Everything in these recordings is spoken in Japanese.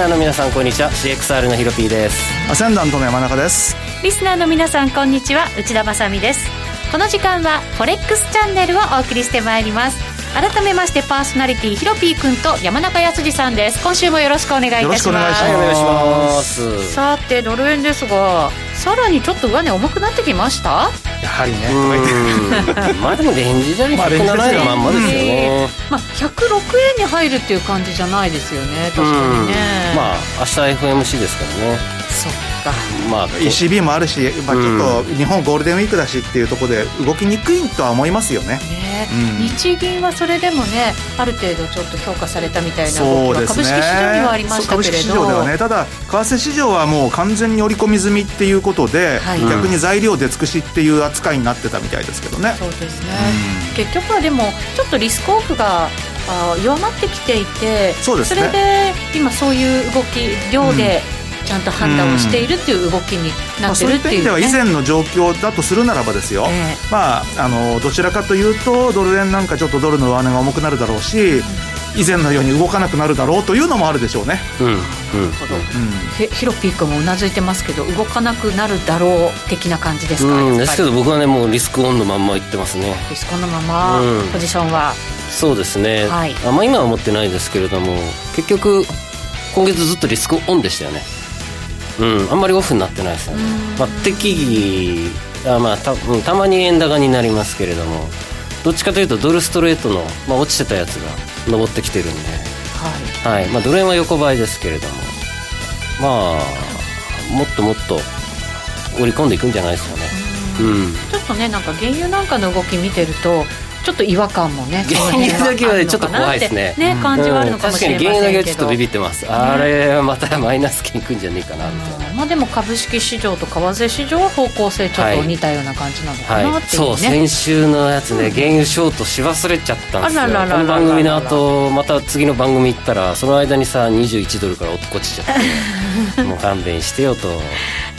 スナーの皆さんこんにちは。CXR のヒロピーです。アセンダントの山中です。リスナーの皆さんこんにちは。内田まさです。この時間はフォレックスチャンネルをお送りしてまいります改めましてパーソナリティヒロピー君と山中康さんです。今週もよろしくお願いいたします。よろしくお願いします。さてドル円ですがさらにちょっと上値重くなってきました？やはりね。とか言ってまあでもレンジじゃね107円のまんまですよね、まあ、106円に入るっていう感じじゃないですよね。確かにね。まあ明日 FMC ですからねか。まあ ECB もあるし、まあ、ちょっと日本ゴールデンウィークだしっていうところで動きにくいとは思いますよね。ね、うん、日銀はそれでもねある程度ちょっと評価されたみたいな動きは株式市場にはありましたけれど。株式市場ではねただ為替市場はもう完全に織り込み済みっていうことで、はい、逆に材料出尽くしっていう扱いになってたみたいですけどね。そうですね、うん、結局はでもちょっとリスクオフがあ弱まってきていてそうです、ね、それで今そういう動き量で、うんちゃんと判断をしているっていう動きになってるっていう、ね、そういった意味では以前の状況だとするならばですよ、えー、まああのどちらかというとドル円なんかちょっとドルの上値が重くなるだろうし、うん以前のように動かなくなるだろうというのもあるでしょうね。うん、うん、ヒロピー君もうなずいてますけど動かなくなるだろう的な感じですか、うん、ですけど僕はねもうリスクオンのまんまいってますね。リスクオンのまま、うん、ポジションは？そうですね、はい、あまあ、今は持ってないですけれども結局今月ずっとリスクオンでしたよねうんあんまりオフになってないですよね、まあ、適宜あまあたたまに円高になりますけれどもどっちかというとドルストレートの、まあ、落ちてたやつが上ってきてるんで、はい。はい。まあ、ドル円は横ばいですけれども。まあもっともっと織り込んでいくんじゃないですかね。うん、ちょっとねなんか原油なんかの動き見てるとちょっと違和感もね原油だけはねちょっと怖いですね。ね感じはあるのかもしれませんけど、うん、確かに原油だけはちょっとビビってます、うん、あれまたマイナス金いくんじゃねえかなみたいな、まあでも株式市場と為替市場は方向性ちょっと似たような感じなのかなっていう、ね。はい、そう先週のやつね原油ショートし忘れちゃったんですよ。この番組の後また次の番組行ったらその間にさ21ドルから落っこちちゃって もう勘弁してよと。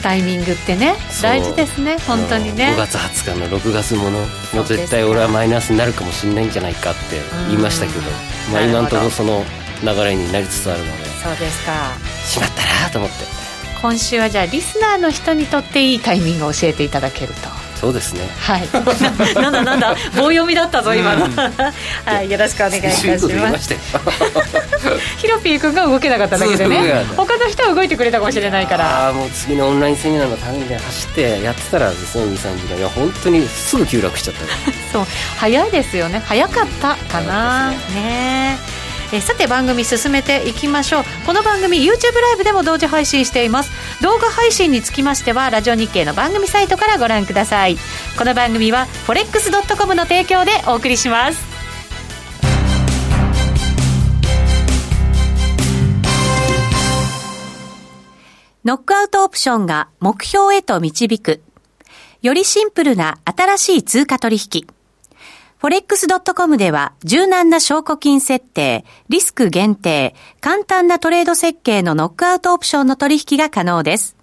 タイミングってね大事ですね本当にね。5月20日の6月ものもう絶対俺はマイナスになるかもしれないんじゃないかって言いましたけど、まあ、今のところその流れになりつつあるので。そうですか。しまったなと思って今週はじゃあリスナーの人にとっていいタイミングを教えていただけると。そうですね。はい。なんだなんだ棒読みだったぞ今の、はいよろしくお願いいたします。ヒロピー君が動けなかっただけでね。他の人は動いてくれたかもしれないから。ああもう次のオンラインセミナーのために走ってやってたらですね23時間。いや本当にすぐ急落しちゃった そう。早いですよね。早かったかな。ね。ねえさて番組進めていきましょうこの番組 YouTube ライブでも同時配信しています動画配信につきましてはラジオ日経の番組サイトからご覧くださいこの番組は forex.com の提供でお送りしますノックアウトオプションが目標へと導く。よりシンプルな新しい通貨取引。forex.com では柔軟な証拠金設定、リスク限定、簡単なトレード設計のノックアウトオプションの取引が可能です。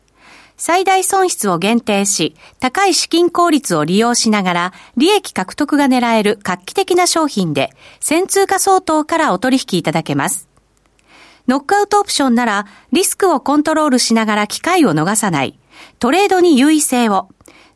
最大損失を限定し、高い資金効率を利用しながら、利益獲得が狙える画期的な商品で、先通貨相当からお取引いただけます。ノックアウトオプションなら、リスクをコントロールしながら機会を逃さない、トレードに優位性を、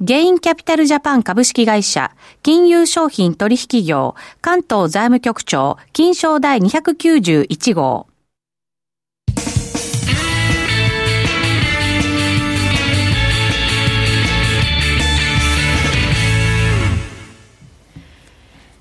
ゲインキャピタルジャパン株式会社、金融商品取引業、関東財務局長、金賞第291号。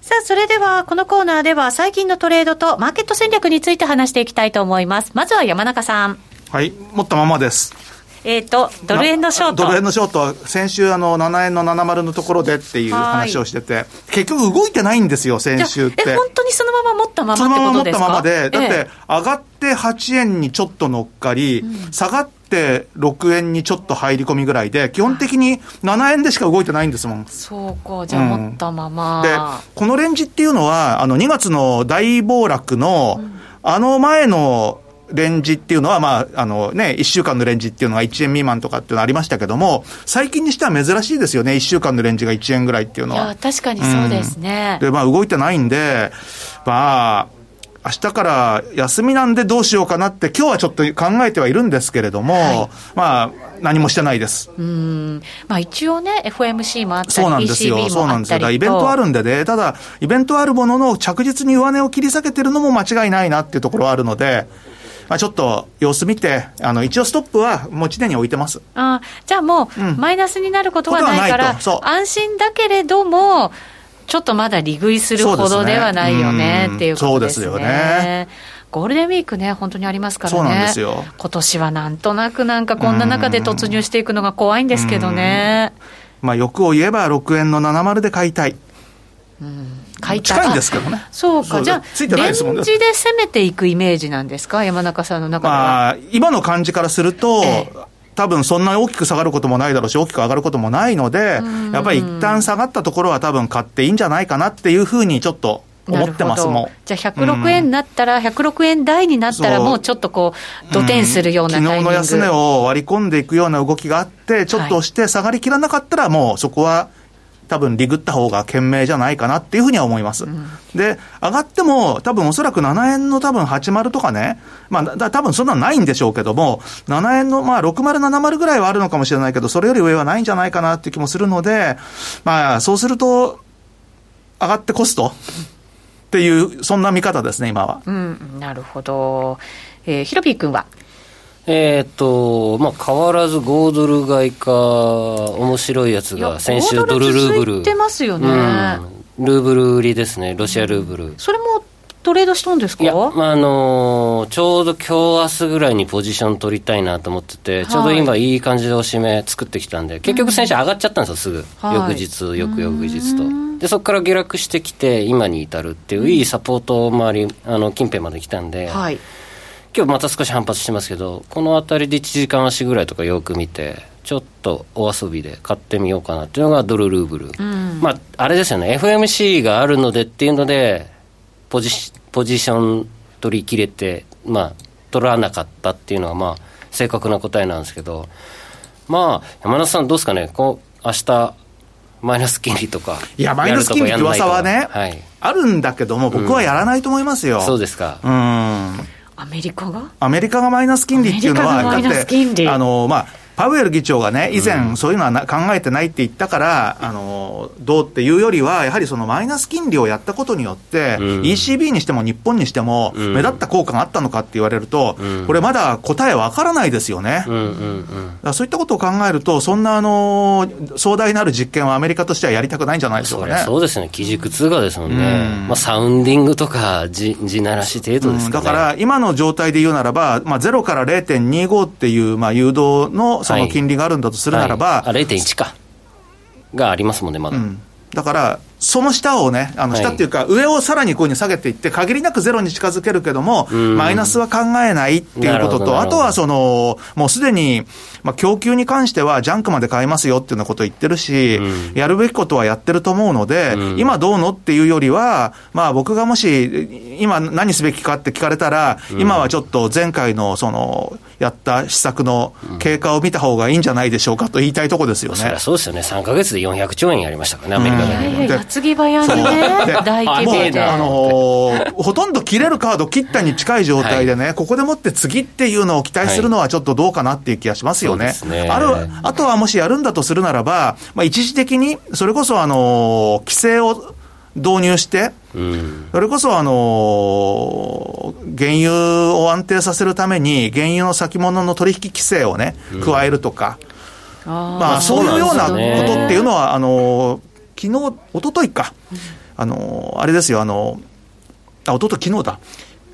さあ、それでは、このコーナーでは、最近のトレードとマーケット戦略について話していきたいと思います。まずは山中さん。はい、持ったままです。えっ、ー、と、ドル円のショート。ドル円のショートは、先週、あの、7円の70のところでっていう話をしてて、結局動いてないんですよ、先週って。え、本当にそのまま持ったままそのまま持ったままで、だって、上がって8円にちょっと乗っかり、うん、下がって6円にちょっと入り込みぐらいで、基本的に7円でしか動いてないんですもん。そうか、じゃあ持ったまま、うん、で、このレンジっていうのは、あの、2月の大暴落の、うん、あの前の、レンジっていうのは、まあ、あのね、1週間のレンジっていうのが1円未満とかっていうのありましたけども、最近にしては珍しいですよね、1週間のレンジが1円ぐらいっていうのは。いや、確かにそうですね。うん、で、まあ、動いてないんで、まあ、明日から休みなんでどうしようかなって、今日はちょっと考えてはいるんですけれども、はい、まあ、何もしてないです。うん。まあ一応ね、FMC もあったり、そうなんですよ。そうなんですよ。イベントあるんでね、ただ、イベントあるものの着実に上値を切り下げてるのも間違いないなっていうところはあるので、まあ、ちょっと様子見て、あの一応ストップは持ち手に置いてます。あじゃあもう、マイナスになることはないから、安心だけれども、ちょっとまだ利食いするほどではないよね、っていうことですね。そうですよね。ゴールデンウィークね、本当にありますからね。そうなんですよ。今年はなんとなくなんかこんな中で突入していくのが怖いんですけどね。まあ欲を言えば6円の70で買いたい。うん、買いた。い。近いんですけどね。そうか。じゃあ、レンジで攻めていくイメージなんですか？山中さんの中では。まあ、今の感じからすると、ええ。多分そんなに大きく下がることもないだろうし、大きく上がることもないので、やっぱり一旦下がったところは多分買っていいんじゃないかなっていうふうにちょっと思ってますもじゃあ106円になったら、106円台になったら、もうちょっとこう、土点するようなタイミング、昨日の安値を割り込んでいくような動きがあって、ちょっと押して下がりきらなかったら、もうそこは多分リグった方が賢明じゃないかなっていうふうには思います。うん、で、上がっても多分おそらく7円の多分80とかね、まあだ多分そんなのないんでしょうけども、7円のまあ6070ぐらいはあるのかもしれないけど、それより上はないんじゃないかなっていう気もするので、まあそうすると、上がってコストっていう、そんな見方ですね、今は。うん、なるほど。えー、ヒロピー君は？えっと、まあ、変わらず5ドル買いか、面白いやつが、先週ドルルーブル。てますよね、うん、ルーブル売りですね、ロシアルーブル。それもトレードしたんですか？いや、まあ、あのー、ちょうど今日明日ぐらいにポジション取りたいなと思ってて、ちょうど今いい感じでおしめ作ってきたんで、結局先週上がっちゃったんですよ、すぐ。はい、翌日、翌々日と。で、そこから下落してきて、今に至るっていう、いいサポート周り、あの、近辺まで来たんで、はい今日また少し反発してますけど、この辺りで1時間足ぐらいとかよく見て、ちょっとお遊びで買ってみようかなっていうのがドルルーブル、うん、まあ、あれですよね、FMC があるのでっていうので、ポジポジション取り切れて、まあ、取らなかったっていうのは、まあ、正確な答えなんですけど、まあ、山田さん、どうですかね、こう明日マイナス金利とかいや、マイナス金利って噂はね、はい、あるんだけども、僕はやらないと思いますよ。うん、そうですか。うんアメリカが？アメリカがマイナス金利っていうのは、だって、あの、まあ、パウエル議長がね、以前、そういうのはな、考えてないって言ったから、あのどうっていうよりは、やはりそのマイナス金利をやったことによって、うん、ECB にしても日本にしても、目立った効果があったのかって言われると、うん、これ、まだ答えわからないですよね、うんうんうん、そういったことを考えると、そんなあの壮大なる実験はアメリカとしてはやりたくないんじゃないでしょうかね。そうですね、基軸通貨ですもんね、まあ、サウンディングとか地地ならし程度ですか、ね、だから、今の状態で言うならば、まあ、0から0.25っていう、まあ、誘導のその金利があるんだとするならば、はい、0.1か。がありますもんねまだ、うん、だからその下をね、あの下っていうか、上をさらにこういうふうに下げていって、限りなくゼロに近づけるけども、マイナスは考えないっていうことと、あとはその、もうすでに、まあ、供給に関しては、ジャンクまで買いますよっていうようなことを言ってるし、やるべきことはやってると思うので、今どうのっていうよりは、まあ、僕がもし、今何すべきかって聞かれたら、今はちょっと前回のその、やった施策の経過を見た方がいいんじゃないでしょうかと言いたいところですよね。そそうですよね。3か月で400兆円やりましたからね、アメリカで。継ぎ早にね、大規模で。あのー、ほとんど切れるカード切ったに近い状態でね、はい、ここでもって次っていうのを期待するのはちょっとどうかなっていう気がしますよね。はい、ね。あるあとはもしやるんだとするならば、まあ、一時的に、それこそあのー、規制を導入して、うん、それこそあのー、原油を安定させるために、原油の先物の取引規制をね、加えるとか、うん、まあ、そういうようなことっていうのは、あのー昨日、一昨日か、あの、あれですよ、あの、あ、一昨日昨日だ。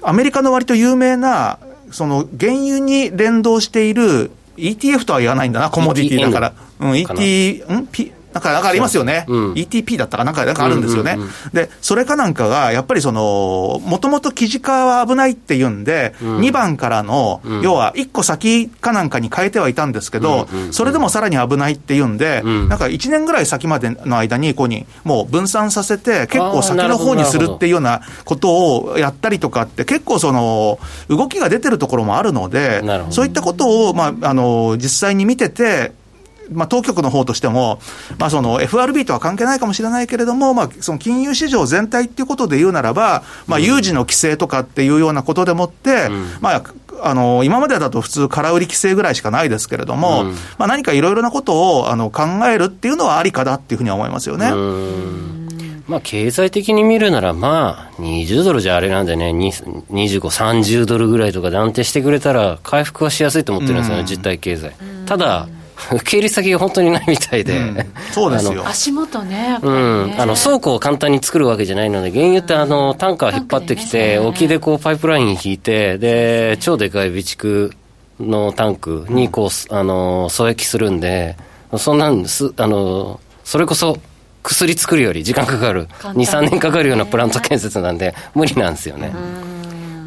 アメリカの割と有名な、その、原油に連動している ETF とは言わないんだな、コモディティだから。うん、ET、ん ?P、なんか、なんかありますよね。うん、ETP だったかなんか、なんかあるんですよね。で、それかなんかが、やっぱりその、もともと記事化は危ないっていうんで、うん、2番からの、うん、要は1個先かなんかに変えてはいたんですけど、それでもさらに危ないっていうんで、なんか1年ぐらい先までの間に、こうに、もう分散させて、結構先の方にするっていうようなことをやったりとかって、結構その、動きが出てるところもあるので、そういったことを、まあ、あの、実際に見てて、まあ、当局の方としても、まあ、その FRB とは関係ないかもしれないけれども、まあ、その金融市場全体っていうことで言うならば、まあ、有事の規制とかっていうようなことでもって、うん、まあ、あの、今までだと普通空売り規制ぐらいしかないですけれども、うん、まあ、何かいろいろなことをあの考えるっていうのはありかだっていうふうに思いますよね。まあ、経済的に見るなら、まあ、20ドルじゃあれなんでね、25、30ドルぐらいとかで安定してくれたら、回復はしやすいと思ってるんですよね、実体経済。ただ、受け入れ先が本当にないみたいで、うん、そうですよ。足元ね、ね、うん、あの倉庫を簡単に作るわけじゃないので、原油ってあのタンカー引っ張ってきて、沖でこうパイプライン引いて、で超でかい備蓄のタンクにこう、あの阻液するんで、そんなんすあのそれこそ薬作るより時間かかる、2、3年かかるようなプラント建設なんで、無理なんですよね。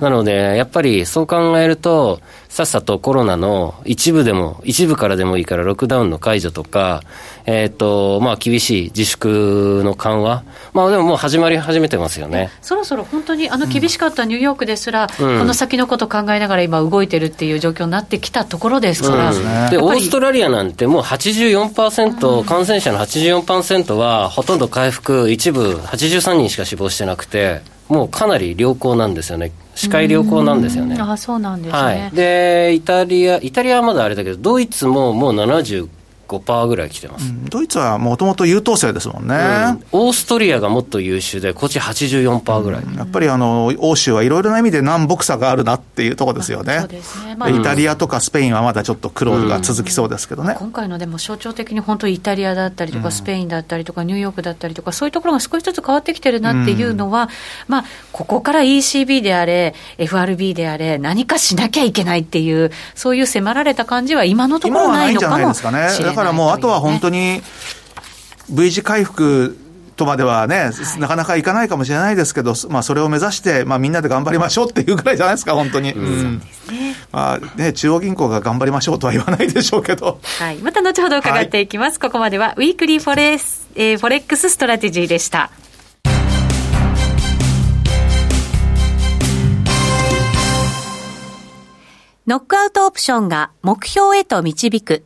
なので、やっぱりそう考えると、さっさとコロナの一部でも、一部からでもいいから、ロックダウンの解除とか、えっ、ー、と、まあ、厳しい自粛の緩和、まあ、でももう始まり始めてますよね。そろそろ本当に、あの、厳しかったニューヨークですら、うん、この先のこと考えながら今動いてるっていう状況になってきたところですから。うん、で、オーストラリアなんてもう84%、うん、感染者の84%は、ほとんど回復、一部83人しか死亡してなくて、もうかなり良好なんですよね。視界良好なんですよね。あそうなんですね。はい。で、イタリア、イタリアはまだあれだけど、ドイツももう70 5%ぐらい来てます、うん、ドイツはもともと優等生ですもんね、うん、オーストリアがもっと優秀で、こっち84%ぐらい、うん、やっぱりあの欧州はいろいろな意味で南北差があるなっていうところですよね、そうですね、まあ、イタリアとかスペインはまだちょっと苦労が続きそうですけどね、今回のでも象徴的に本当、イタリアだったりとか、スペインだったりとか、ニューヨークだったりとか、そういうところが少しずつ変わってきてるなっていうのは、まあ、ここから ECB であれ、FRB であれ、何かしなきゃいけないっていう、そういう迫られた感じは、今のところないのかもしれない、からもうあとは本本当に V 字回復とまではね、はい、なかなかいかないかもしれないですけど、まあ、それを目指して、まあ、みんなで頑張りましょうっていうぐらいじゃないですか、本当に。うん、まあね、中央銀行が頑張りましょうとは言わないでしょうけど。はい。また後ほど伺っていきます。はい、ここまでは、ウィークリーフォレス、えー、フォレックスストラテジーでした。ノックアウトオプションが目標へと導く。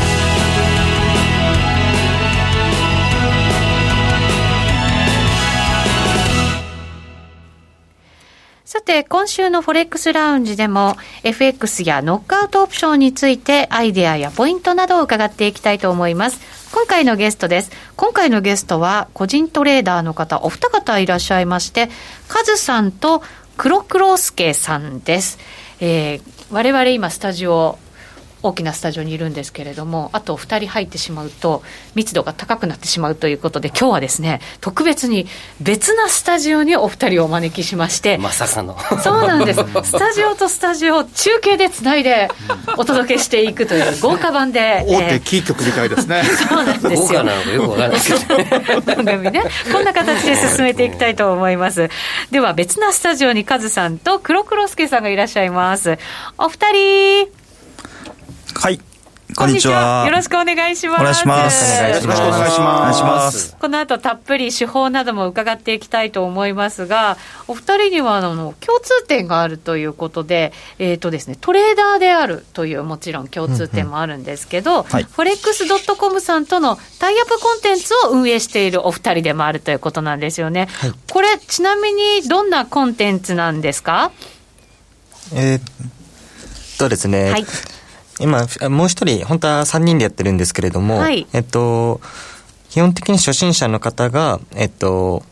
さて、今週のフォレックスラウンジでも FX やノックアウトオプションについてアイデアやポイントなどを伺っていきたいと思います。今回のゲストです。今回のゲストは、個人トレーダーの方、お二方いらっしゃいまして、カズさんとクロクロスケさんです。えー、我々今、スタジオ、大きなスタジオにいるんですけれども、あと2人入ってしまうと、密度が高くなってしまうということで、今日はですね、特別に別なスタジオにお二人をお招きしまして、まさかの。そうなんです。スタジオとスタジオ、中継でつないでお届けしていくという豪華版で。大手キー局みたいですね。そうなんですよ。豪華なのかよくわからないですけど、番組ね、こんな形で進めていきたいと思います。では、別なスタジオにカズさんと黒黒助さんがいらっしゃいます。お二人。はい。こんにちは。よろしくお願いします。お願いします。よろしくお願いします。この後たっぷり手法なども伺っていきたいと思いますが、お二人にはあの共通点があるということで、えっ、ー、とですね、トレーダーであるというもちろん共通点もあるんですけど、フォレックスドットコムさんとのタイアップコンテンツを運営しているお二人でもあるということなんですよね。はい、これ、ちなみにどんなコンテンツなんですか？えー、とですね、はい今、もう一人、本当は3人でやってるんですけれども、はい、えっと、基本的に初心者の方が、えっと、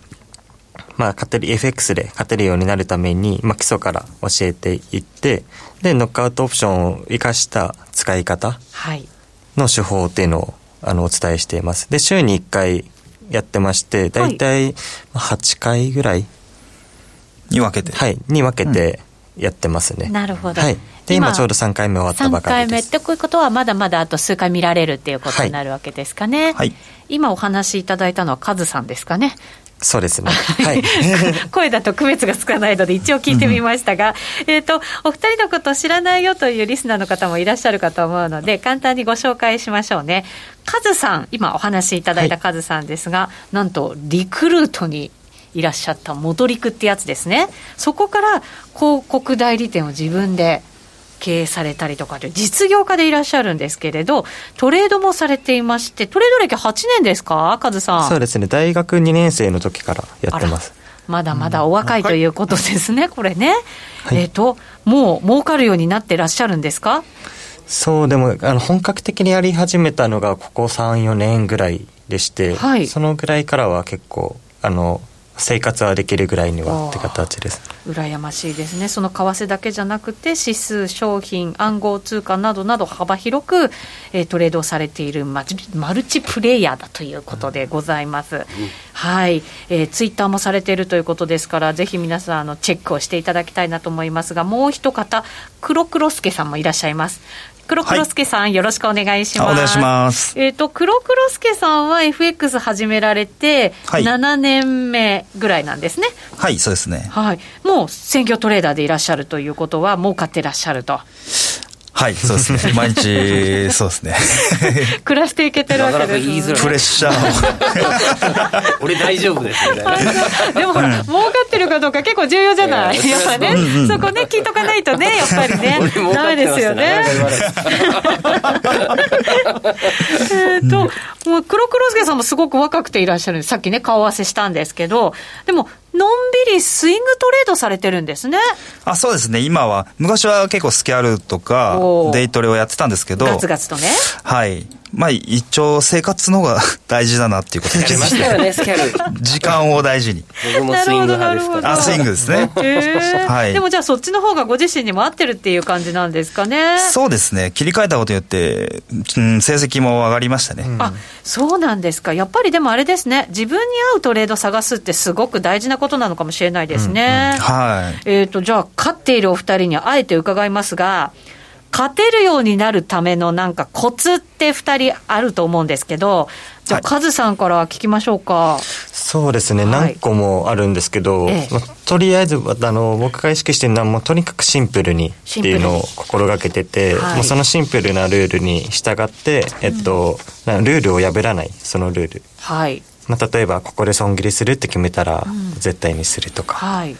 まあ、勝てる、FX で勝てるようになるために、まあ、基礎から教えていって、で、ノックアウトオプションを活かした使い方の手法っていうのを、あの、お伝えしています。で、週に1回やってまして、だい。たい8回ぐらい、に分けて。はい、に分けてやってますね。なるほど。はい。で今ちょうど3回目終わったばかりです3回目ってこういうことはまだまだあと数回見られるっていうことになるわけですかね、はい、今お話しいただいたのはカズさんですかねそうですね。はい。声だと区別がつかないので、一応聞いてみましたが、えっと、お二人のことを知らないよというリスナーの方もいらっしゃるかと思うので、簡単にご紹介しましょうね。カズさん、今お話しいただいたカズさんですが、はい、なんと、リクルートにいらっしゃった元陸ってやつですね。そこから広告代理店を自分で経営されたりとかで、実業家でいらっしゃるんですけれど、トレードもされていまして、トレード歴8年ですか、カズさん。そうですね、大学2年生の時からやってます。まだまだお若いということですね、うん、これね。はい、えっ、ー、と、もう儲かるようになってらっしゃるんですか？そう、でも、あの、本格的にやり始めたのが、ここ3、4年ぐらいでして、はい、そのぐらいからは結構、あの、生活はできるぐらいにはって形です。羨ましいですね。その為替だけじゃなくて指数商品暗号通貨などなど幅広く、えー、トレードされているママルチプレイヤーだということでございます、うん、はい、えー、ツイッターもされているということですからぜひ皆さんあのチェックをしていただきたいなと思いますがもう一方黒黒助さんもいらっしゃいます黒黒助さん、はい、よろしくお願いします。お願いします。えっ、ー、と、黒黒助さんは FX 始められて、7年目ぐらいなんですね。はい、そうですね。はい。もう、専業トレーダーでいらっしゃるということは、儲かってらっしゃると。はい、そうですね。毎日、そうですね。暮らしていけてるわけです、ね、プレッシャー 俺大丈夫ですみたいな。でもほら、うん、儲かってるかどうか結構重要じゃない、やっぱね、うんうん、そこね、聞いとかないとね、やっぱりね。ダメですよね。えっと、もう黒黒助さんもすごく若くていらっしゃるんです。さっきね、顔合わせしたんですけど、でも、のんびりスイングトレードされてるんですね。あそうですね、今は、昔は結構スキャルとか、デイトレをやってたんですけど、ガツガツとね。はい。まあ、一応生活の方が 大事だなっていうことに気ましたよね、スキャル。時間を大事に。僕もスイング派ですから。あ、スイングですね。はい。でもじゃあそっちの方がご自身にも合ってるっていう感じなんですかね。そうですね。切り替えたことによって、うん、成績も上がりましたね。うん、あ、そうなんですか。やっぱりでもあれですね。自分に合うトレード探すってすごく大事なことなのかもしれないですね。うんうん、はい。えっ、と、じゃあ、勝っているお二人にあえて伺いますが、勝てるようになるためのなんかコツって2人あると思うんですけど、じゃあ、カズさんから聞きましょうか。そうですね、はい、何個もあるんですけど、ええ、まあ、とりあえずあの僕が意識してるのはもうとにかくシンプルにっていうのを心がけてて、はい、もうそのシンプルなルールに従って、えっと、うん、ルールを破らない。そのルール。はい。まあ、例えばここで損切りするって決めたら、絶対にするとか。はい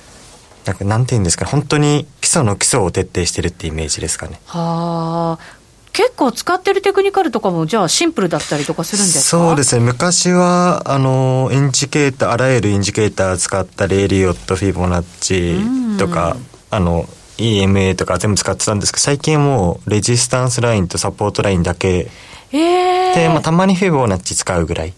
なんかなんていうんですか本当に基礎の基礎を徹底してるってイメージですかね。はあ。結構使ってるテクニカルとかもじゃあシンプルだったりとかするんですか？そうですね昔はあのインジケーターあらゆるインジケーター使ったレイリオットフィボナッチとか、あの EMA とか全部使ってたんですけど最近もうレジスタンスラインとサポートラインだけえー、で、まあ、たまにフィボナッチ使うぐらい。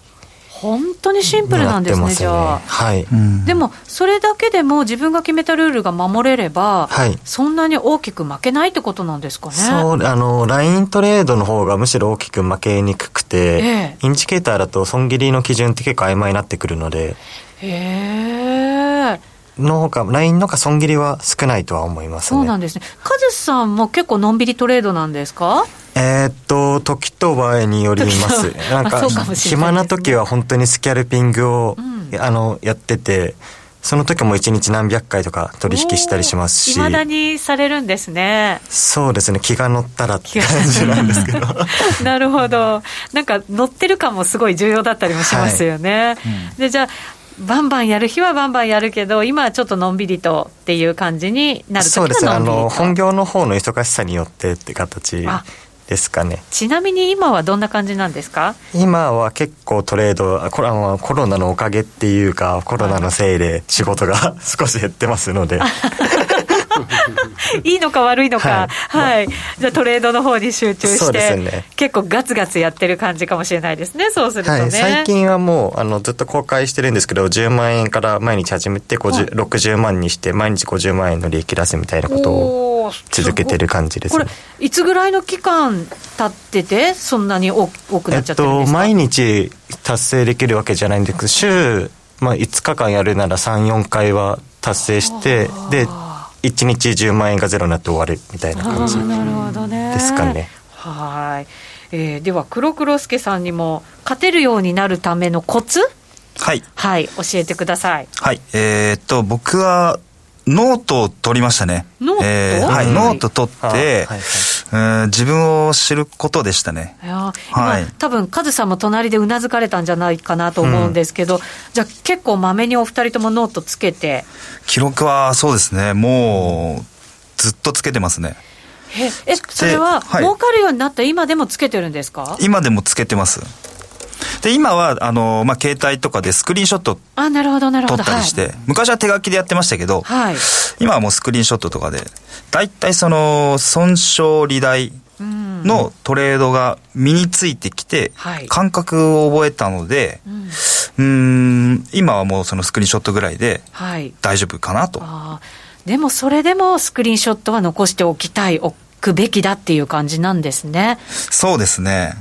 本当にシンプルなんですね、ねじゃあ。はい。でも、それだけでも自分が決めたルールが守れれば、はい、そんなに大きく負けないってことなんですかね？そう、あの、ライントレードの方がむしろ大きく負けにくくて、ええ、インジケーターだと損切りの基準って結構曖昧になってくるので。へえ。のほか、ラインのか損切りは少ないとは思います、ね、そうなんですね。カズさんも結構のんびりトレードなんですか？えー、っと、時と場合によります。なんか、暇な時は本当にスキャルピングを、うん、あの、やってて、その時も一日何百回とか取引したりしますし。未だにされるんですね。そうですね。気が乗ったらって感じなんですけど。なるほど。なんか乗ってる感もすごい重要だったりもしますよね。はいうん、で、じゃあ、バンバンやる日はバンバンやるけど、今はちょっとのんびりとっていう感じになるそうですね。あの、本業の方の忙しさによってって形ですかね。ちなみに今はどんな感じなんですか？今は結構トレードコロコロナのおかげっていうかコロナのせいで仕事が 少し減ってますので いいのか悪いのか、はい、はい、じゃあトレードの方に集中して、ね、結構ガツガツやってる感じかもしれないですね、そうするとね。はい、最近はもうあのずっと公開してるんですけど、10万円から毎日始めて60万にして、毎日50万円の利益出すみたいなことを続けてる感じです、ね、これ、いつぐらいの期間経ってて、そんなに多くなっちゃってるんですか、えっと、毎日達成できるわけじゃないんです。けど、週、まあ、5日間やるなら3、4回は達成して、で、1日10万円がゼロになって終わるみたいな感じですかね。はい、えー、では黒黒助さんにも勝てるようになるためのコツ？はい、はい、教えてください。はい、えー、っと僕はノートを取りましたね。ノート、えー、はい、ノート取って、はいはい、自分を知ることでしたね。いや、はい、多分カズさんも隣でうなずかれたんじゃないかなと思うんですけど、うん、じゃあ結構まめにお二人ともノートつけて。記録はそうですね、もうずっとつけてますね。え、えそれは、儲かるようになった今でもつけてるんですか？今でもつけてます。で、今は、あの、まあ、携帯とかでスクリーンショットあ、なるほど、なるほど。撮ったりして、はい、昔は手書きでやってましたけど、はい、今はもうスクリーンショットとかで、大体その、損傷利大のトレードが身についてきて、感覚を覚えたので、うん、ん、今はもうそのスクリーンショットぐらいで、大丈夫かなと。はい、でもそれでもスクリーンショットは残しておきたい、置くべきだっていう感じなんですね。そうですね。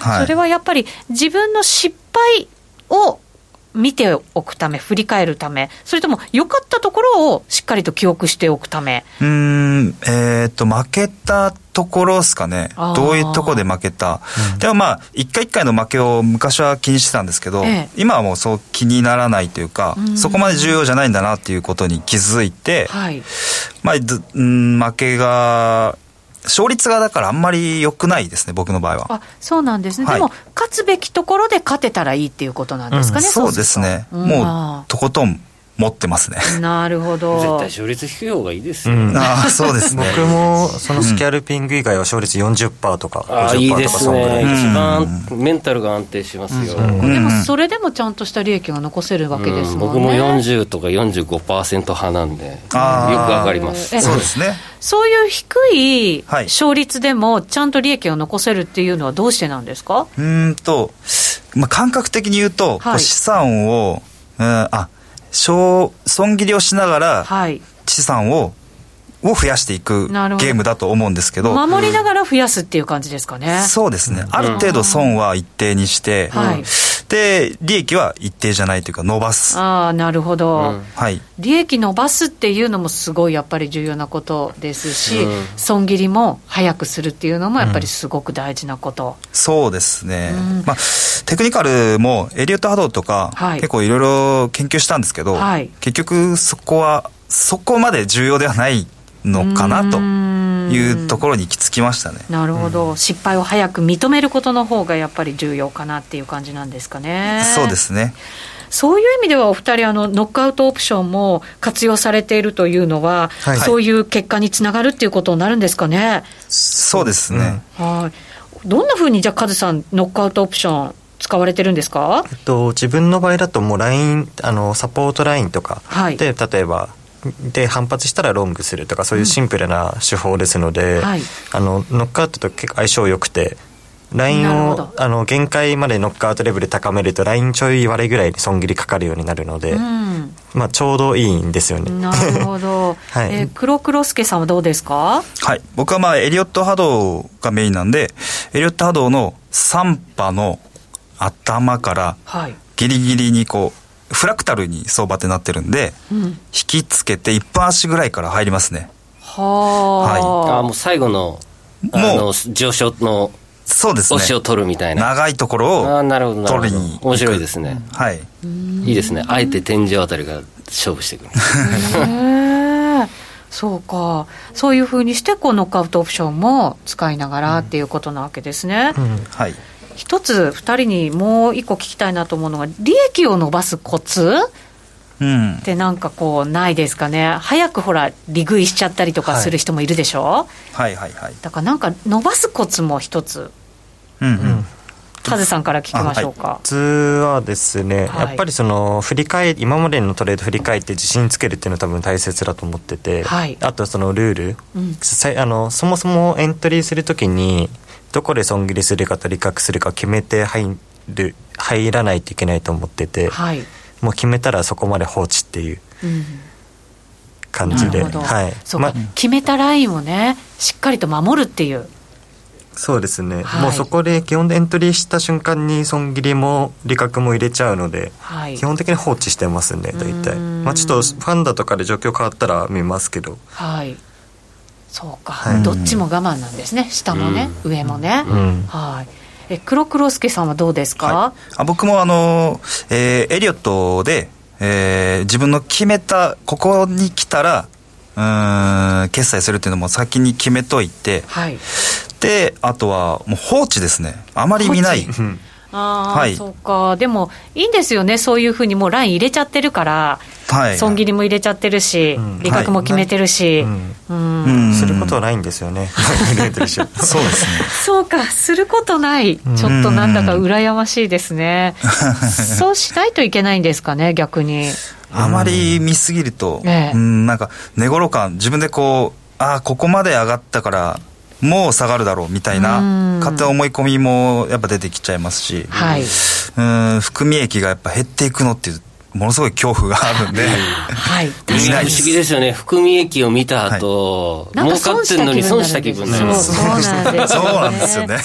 はい、それはやっぱり自分の失敗を見ておくため、振り返るため、それとも良かったところをしっかりと記憶しておくため。うん、えー、っと、負けたところですかね、どういうところで負けた、うん、でもまあ、一回一回の負けを昔は気にしてたんですけど、ええ、今はもうそう気にならないというか、うそこまで重要じゃないんだなっていうことに気づいて、はい、まあ、うん、負けが、勝率がだからあんまり良くないですね、僕の場合は。あそうなんですね、はい、でも、勝つべきところで勝てたらいいっていうことなんですかね、うん、そうですね、もうとことん持ってますね。なるほど。絶対勝率低い方がいいですよ、うん、ああ、そうですね。僕も、そのスキャルピング以外は勝率40%とか、ああ、いいですね。一番メンタルが安定しますよ。でも、それでもちゃんとした利益が残せるわけですもんね。僕も40とか45%派なんで、よくわかります。そうですね。そういう低い勝率でも、ちゃんと利益を残せるっていうのはどうしてなんですか？うんと、まあ、感覚的に言うと、はい、資産を、うん、あ、損切りをしながら、資産を、を増やしていくゲームだと思うんですけど。守りながら増やすっていう感じですかね、そうですね、ある程度損は一定にして、うん、で利益は一定じゃないというか伸ばす。ああなるほど、うん、はい、利益伸ばすっていうのもすごいやっぱり重要なことですし、うん、損切りも早くするっていうのもやっぱりすごく大事なこと、そうですね、まあテクニカルもエリオット波動とか、はい、結構いろいろ研究したんですけど、はい、結局そこはそこまで重要ではないのかなというところに行き着きましたね。なるほど、失敗を早く認めることの方がやっぱり重要かなっていう感じなんですかね。そうですね。そういう意味ではお二人あのノックアウトオプションも活用されているというのは、はい、そういう結果につながるっていうことになるんですかね。そうですね、はい。どんなふうにじゃあカズさんノックアウトオプション使われてるんですか、えっと、自分の場合だともうラインあのサポートラインとかで、はい、例えばで反発したらロングするとかそういうシンプルな手法ですので、うんはい、あのノックアウトと結構相性良くてラインをあの限界までノックアウトレベル高めるとラインちょい割れぐらいに損切りかかるようになるので、うん、まあ、ちょうどいいんですよね。なるほど、はい、えー、黒黒助さんはどうですか？はい。僕はまあエリオット波動がメインなんでエリオット波動の3波の頭からギリギリにこうフラクタルに相場ってなってるんで、うん、引きつけて1分足ぐらいから入りますねはあ、はい、あもう最後のもう上昇のそうですね。押しを取るみたいな。長いところを取りに面白いですね。はい。いいですね。あえて天井あたりから勝負してくる。そうか。そういうふうにして、こう、ノックアウトオプションも使いながらっていうことなわけですね。うんうん、はい。一つ、二人にもう一個聞きたいなと思うのが、利益を伸ばすコツうん、ってなんかこうないですかね。早くほら利食いしちゃったりとかする人もいるでしょ、はい、はいはい。はいだからなんか伸ばすコツも一つ。うんうん。カズさんから聞きましょうか。普通はですね、はい、やっぱりその振り返今までのトレード振り返って自信つけるっていうのは多分大切だと思ってて、はい、あとそのルール、うん、あのそもそもエントリーするときにどこで損切りするかと利確するか決めて入る入らないといけないと思ってて、はい、もう決めたらそこまで放置っていう。感じで、はい、そうか、ま、決めたラインをねしっかりと守るっていう。そうですね、はい、もうそこで基本でエントリーした瞬間に損切りも利確も入れちゃうので、はい、基本的に放置してますね大体。まあちょっとファンダとかで状況変わったら見ますけど。はいそうか、はい、どっちも我慢なんですね。下もね、上もね、はい。え黒黒助さんはどうですか、はい、あ僕もあの、えー、エリオットで、えー、自分の決めたここに来たらうん決済するっていうのも先に決めといて、はい、であとはもう放置ですね。あまり見ない。あはい、そうか、でもいいんですよね、そういうふうにもうライン入れちゃってるから、はい、損切りも入れちゃってるし、うん、利確も決めてるし、することはないんですよね、そうですね。そうか、することない、ちょっとなんだか羨ましいですね、そうしないといけないんですかね、逆に。あまり見すぎると、うん、なんか寝頃感、自分でこう、ああ、ここまで上がったから、もう下がるだろうみたいな勝手な思い込みもやっぱ出てきちゃいますし、はい、うん含み益がやっぱ減っていくのっていうものすごい恐怖があるんで、は い、不思議ですよね、含み益を見た後、はい、儲かってるのに損した気分になります。そうなんですそうなんですよね。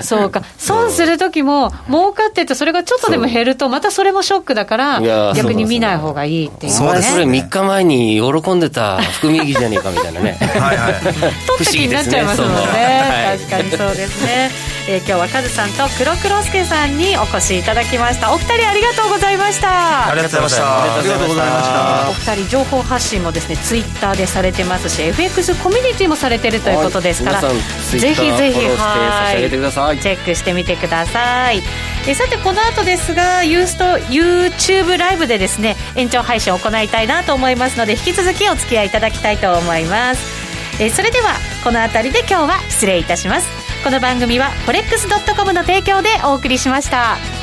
そうか、損する時も、儲かってて、それがちょっとでも減ると、またそれもショックだから、逆に見ない方がいいっていう、ね、そうですそれ3日前に喜んでた含み益じゃねえかみたいなね。はいはい。取った気になっちゃいますもんね。確かにそうですね。えー、今日はカズさんと黒黒助さんにお越しいただきました。お二人ありがとうございました。りがとうございました。ありがとうございました。お二人情報発信もですねツイッターでされてますし FX コミュニティもされてるということですから、ぜひぜひはいチェックしてみてください。えさてこの後ですがユースト YouTube ライブでですね延長配信を行いたいなと思いますので引き続きお付き合いいただきたいと思います。えそれではこの辺りで今日は失礼いたしますこの番組は forex.com の提供でお送りしました。